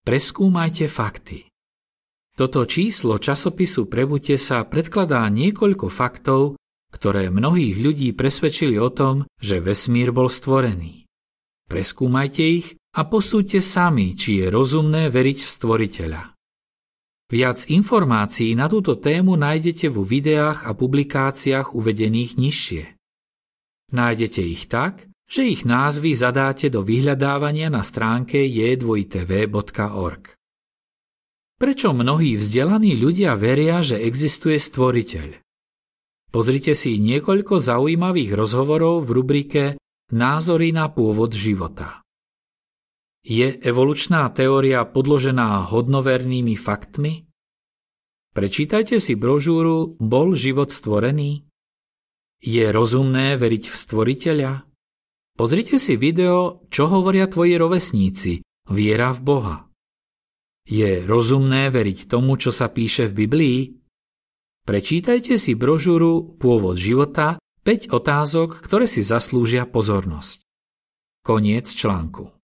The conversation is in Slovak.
Preskúmajte fakty. Toto číslo časopisu Prebuďte sa predkladá niekoľko faktov, ktoré mnohých ľudí presvedčili o tom, že vesmír bol stvorený. Preskúmajte ich a posúďte sami, či je rozumné veriť v stvoriteľa. Viac informácií na túto tému nájdete vo videách a publikáciách uvedených nižšie. Nájdete ich tak, že ich názvy zadáte do vyhľadávania na stránke j2tv.org. Prečo mnohí vzdelaní ľudia veria, že existuje stvoriteľ? Pozrite si niekoľko zaujímavých rozhovorov v rubrike Názory na pôvod života. Je evolučná teória podložená hodnovernými faktmi? Prečítajte si brožúru Bol život stvorený? Je rozumné veriť v stvoriteľa? Pozrite si video Čo hovoria tvoji rovesníci? Viera v Boha. Je rozumné veriť tomu, čo sa píše v Biblii? Prečítajte si brožúru Pôvod života 5 otázok, ktoré si zaslúžia pozornosť. Koniec článku.